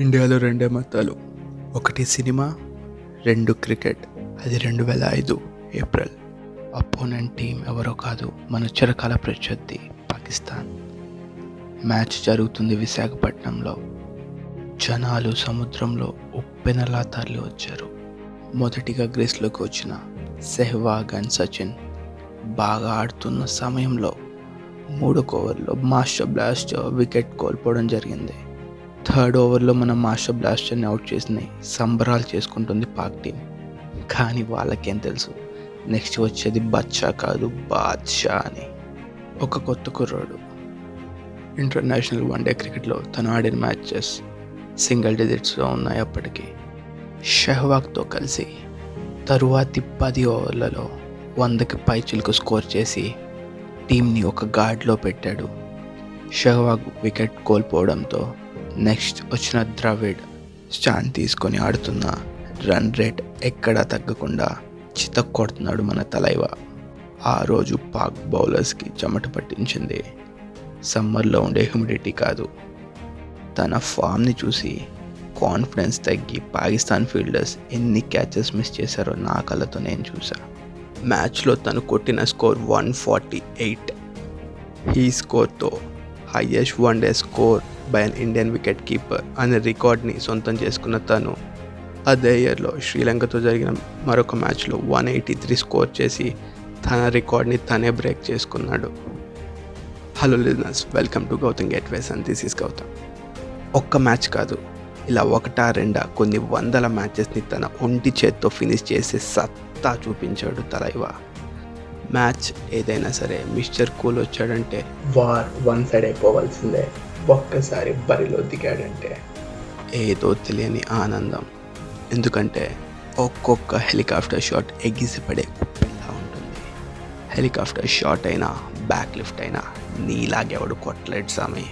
ఇండియాలో రెండే మతాలు. ఒకటి సినిమా రెండు క్రికెట్. అది రెండు వేల ఐదు ఏప్రిల్. అపోనెంట్ టీం ఎవరో కాదు మన చిరకాల ప్రత్యర్థి పాకిస్తాన్. మ్యాచ్ జరుగుతుంది విశాఖపట్నంలో. జనాలు సముద్రంలో ఉప్పెనలా తరలి వచ్చారు. మొదటిగా గ్రేస్లోకి వచ్చిన సెహ్వాగ్ అండ్ సచిన్ బాగా ఆడుతున్న సమయంలో మూడు ఓవర్లో మాస్టర్ బ్లాస్ట్ వికెట్ కోల్పోవడం జరిగింది. థర్డ్ ఓవర్లో మన మాస్టర్ బ్లాస్టర్ని అవుట్ చేసినాయి సంబరాలు చేసుకుంటుంది పాక్ టీం. కానీ వాళ్ళకేం తెలుసు? నెక్స్ట్ వచ్చేది బచ్చా కాదు బాద్షా అని. ఒక కొత్త కుర్రాడు. ఇంటర్నేషనల్ వన్డే క్రికెట్లో తను ఆడిన మ్యాచెస్ సింగిల్ డిజిట్స్లో ఉన్నాయి అప్పటికి. షెహ్వాగ్తో కలిసి తరువాతి పది ఓవర్లలో వందకి పైచిలకు స్కోర్ చేసి టీంని ఒక గార్డ్లో పెట్టాడు. షెహ్వాగ్ వికెట్ కోల్పోవడంతో నెక్స్ట్ వచ్చిన ద్రవిడ్ స్టాండ్ తీసుకొని ఆడుతున్న రన్ రేట్ ఎక్కడా తగ్గకుండా చిత కొడుతున్నాడు మన తలైవ. ఆ రోజు పాక్ బౌలర్స్కి చెమట పట్టించింది. సమ్మర్లో ఉండే హ్యూమిడిటీ కాదు. తన ఫామ్ని చూసి కాన్ఫిడెన్స్ తగ్గి పాకిస్తాన్ ఫీల్డర్స్ ఎన్ని క్యాచెస్ మిస్ చేశారో నా కళ్ళతో నేను చూసా మ్యాచ్లో తను కొట్టిన స్కోర్ వన్ ఫార్టీ ఎయిట్. ఈ స్కోర్తో highest one day score by an Indian wicket keeper అనే రికార్డ్ని సొంతం చేసుకున్న తను అదే ఇయర్లో శ్రీలంకతో జరిగిన మరొక మ్యాచ్లో వన్ ఎయిటీ త్రీ స్కోర్ చేసి తన రికార్డ్ని తనే బ్రేక్ చేసుకున్నాడు. Hello listeners welcome to Gautam gateways and this is Gautam ఒక్క మ్యాచ్ కాదు ఇలా ఒకటా రెండా కొన్ని వందల మ్యాచెస్ని తన ఒంటి చేత్తో ఫినిష్ చేసే సత్తా చూపించాడు తలైవా. మ్యాచ్ ఏదైనా సరే మిస్టర్ కూల్ వచ్చాడంటే వార్ వన్ సైడ్ అయిపోవాల్సిందే. ఒక్కసారి బరిలో దిగాడంటే. ఏదో తెలియని ఆనందం. ఎందుకంటే ఒక్కొక్క హెలికాప్టర్ షాట్ ఎగిసిపడే ఉప్పెల్లా ఉంటుంది. హెలికాప్టర్ షాట్ అయినా బ్యాక్ లిఫ్ట్ అయినా నీలాగెవడు కొట్టలేడు సామి.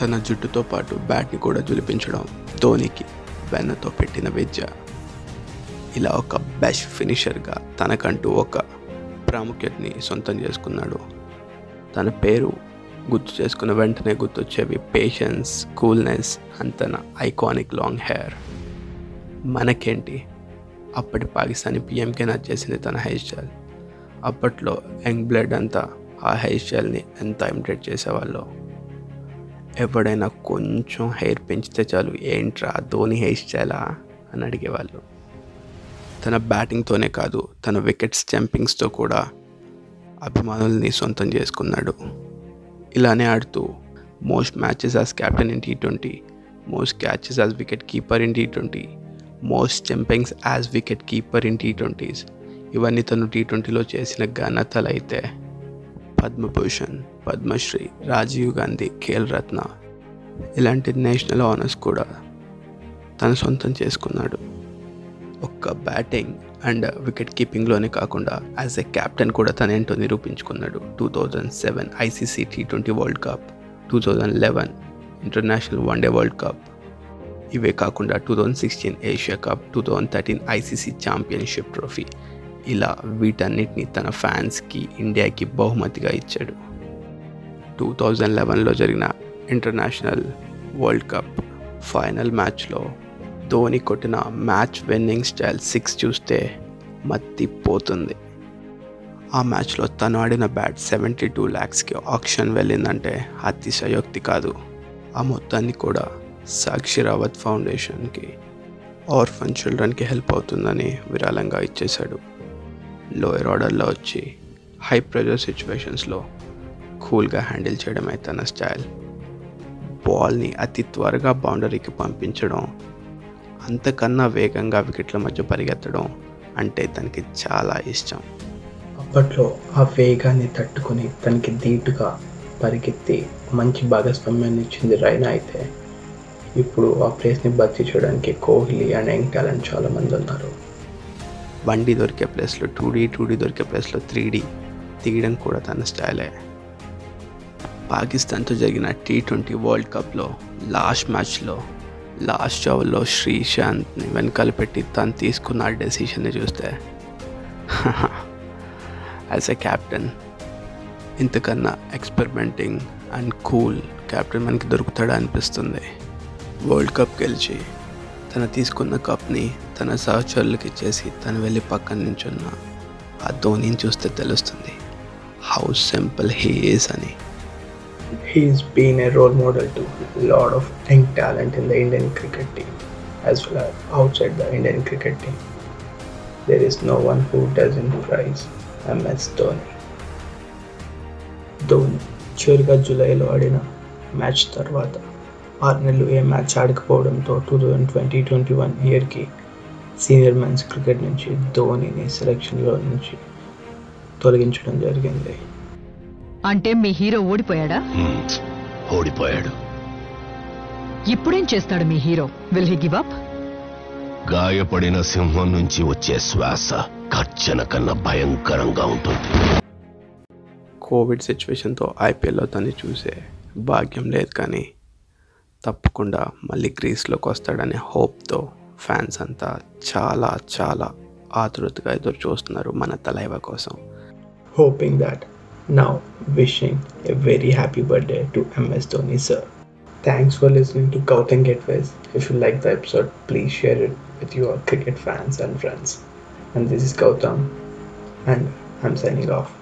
తన జుట్టుతో పాటు బ్యాట్ని కూడా జులిపించడం ధోనికి వెన్నతో పెట్టిన విద్య. ఇలా ఒక బెస్ట్ ఫినిషర్గా తనకంటూ ఒక ప్రాముఖ్యతని సొంతం చేసుకున్నాడు. తన పేరు గుర్తు చేసుకున్న వెంటనే గుర్తొచ్చేవి పేషెన్స్ కూల్నెస్ అండ్ తన ఐకానిక్ లాంగ్ హెయిర్ మనకేంటి? అప్పటి పాకిస్తానీ పిఎంకే నచ్చేసింది తన హెయిర్ స్టైల్ అప్పట్లో యంగ్ బ్లడ్ అంతా ఆ హెయిర్ స్టైల్ని ఎంత ఇమిటేట్ చేసేవాళ్ళు? ఎవడైనా కొంచెం హెయిర్ పెంచితే చాలు ఏంట్రా ధోని హెయిర్ స్టైలా అని అడిగేవాళ్ళు. తన బ్యాటింగ్తోనే కాదు తన వికెట్ స్టంపింగ్స్తో కూడా అభిమానుల్ని సొంతం చేసుకున్నాడు. ఇలానే ఆడుతూ most matches as captain in T twenty most catches as wicket keeper in T twenty most stumpings as wicket keeper in T twenties. ఇవన్నీ తను టీ ట్వంటీలో చేసిన ఘనతలు అయితే పద్మభూషణ్ పద్మశ్రీ రాజీవ్ గాంధీ ఖేల్ రత్న ఇలాంటి నేషనల్ ఆనర్స్ కూడా తను సొంతం చేసుకున్నాడు. ఒక్క బ్యాటింగ్ అండ్ వికెట్ కీపింగ్లోనే కాకుండా యాజ్ ఎ కెప్టెన్ కూడా తనేంటో నిరూపించుకున్నాడు. Two thousand seven ICC T twenty world cup two thousand eleven international one day world cup ఇవే కాకుండా two thousand sixteen Asia cup two thousand thirteen ICC championship trophy ఇలా వీటన్నిటిని తన ఫ్యాన్స్కి ఇండియాకి బహుమతిగా ఇచ్చాడు. టూ థౌజండ్ లెవెన్లో జరిగిన ఇంటర్నేషనల్ వరల్డ్ కప్ ఫైనల్ మ్యాచ్లో ధోని కొట్టిన మ్యాచ్ విన్నింగ్ స్టైల్ సిక్స్ చూస్తే మత్తిపోతుంది. ఆ మ్యాచ్లో తను ఆడిన బ్యాట్ సెవెంటీ టూ ల్యాక్స్కి ఆప్షన్ వెళ్ళిందంటే అతిశయోక్తి కాదు. ఆ మొత్తాన్ని కూడా సాక్షి రావత్ ఫౌండేషన్కి ఆర్ఫన్ చిల్డ్రన్కి హెల్ప్ అవుతుందని విరాళంగా ఇచ్చేశాడు. లోయర్ ఆర్డర్లో వచ్చి హై ప్రెజర్ సిచ్యువేషన్స్లో కూల్గా హ్యాండిల్ చేయడమే తన స్టైల్. బాల్ని అతి త్వరగా బౌండరీకి పంపించడం అంతకన్నా వేగంగా వికెట్ల మధ్య పరిగెత్తడం అంటే తనకి చాలా ఇష్టం. అప్పట్లో ఆ వేగాన్ని తట్టుకొని తనకి ధీటుగా పరిగెత్తి మంచి భాగస్వామ్యాన్ని ఇచ్చింది రైనా అయితే. ఇప్పుడు ఆ ప్లేస్ని భర్తీ చేయడానికి కోహ్లీ అండ్ యంగ్ టాలెంట్ చాలామంది ఉన్నారు. వన్ డీ దొరికే ప్లేస్లో టూ డీ టూ డీ దొరికే ప్లేస్లో త్రీ డీ తీయడం కూడా తన స్టైలే. పాకిస్తాన్తో జరిగిన టీ ట్వంటీ వరల్డ్ కప్లో లాస్ట్ మ్యాచ్లో లాస్ట్ ఓవర్లో శ్రీశాంత్ని వెనకాల పెట్టి తను తీసుకున్న డెసిషన్ని చూస్తే యాజ్ ఎ క్యాప్టెన్ ఇంతకన్నా ఎక్స్పెరిమెంటింగ్ అండ్ కూల్ క్యాప్టెన్ మనకి దొరుకుతాడా అనిపిస్తుంది. వరల్డ్ కప్ గెలిచి తన తీసుకున్న కప్ని తన సహచరులకు ఇచ్చేసి తను వెళ్ళి పక్కన నించున్న ఆ ధోనిని చూస్తే తెలుస్తుంది. హౌ సింపుల్ హీ ఈస్ అని. He's been a role model to a lot of young talent in the Indian cricket team as well as outside the Indian cricket team. There is no one who doesn't prize MS Dhoni. Dhoni చివరిగా జూలైలో ఆడిన match తర్వాత ఆరు నెలలు ఏ match ఆడకపోవడంతో two thousand twenty twenty one ఇయర్కి senior men's cricket నుంచి ధోనిని సెలక్షన్లో నుంచి తొలగించడం జరిగింది అంటే మీ హీరో ఓడిపోయాడా. ఓడిపోయాడు. ఇప్పుడేం చేస్తాడు మీ hero? Will he give up గాయపడిన సింహం నుంచి వచ్చే శ్వాస కర్చన కన్నా భయంకరంగా ఉంటుంది. కోవిడ్ సిచ్యువేషన్తో ఐపీఎల్లో తను చూసే భాగ్యం లేదు కానీ తప్పకుండా మళ్ళీ క్రీస్లోకి వస్తాడనే హోప్తో ఫ్యాన్స్ అంతా చాలా చాలా ఆతృతగా ఎదురు చూస్తున్నారు మన తలైవ కోసం. Hoping that now wishing a very happy birthday to MS Dhoni sir. Thanks for listening to Gautam Gateways. If you like the episode, please share it with your cricket fans and friends. And this is Gautam, and I'm signing off.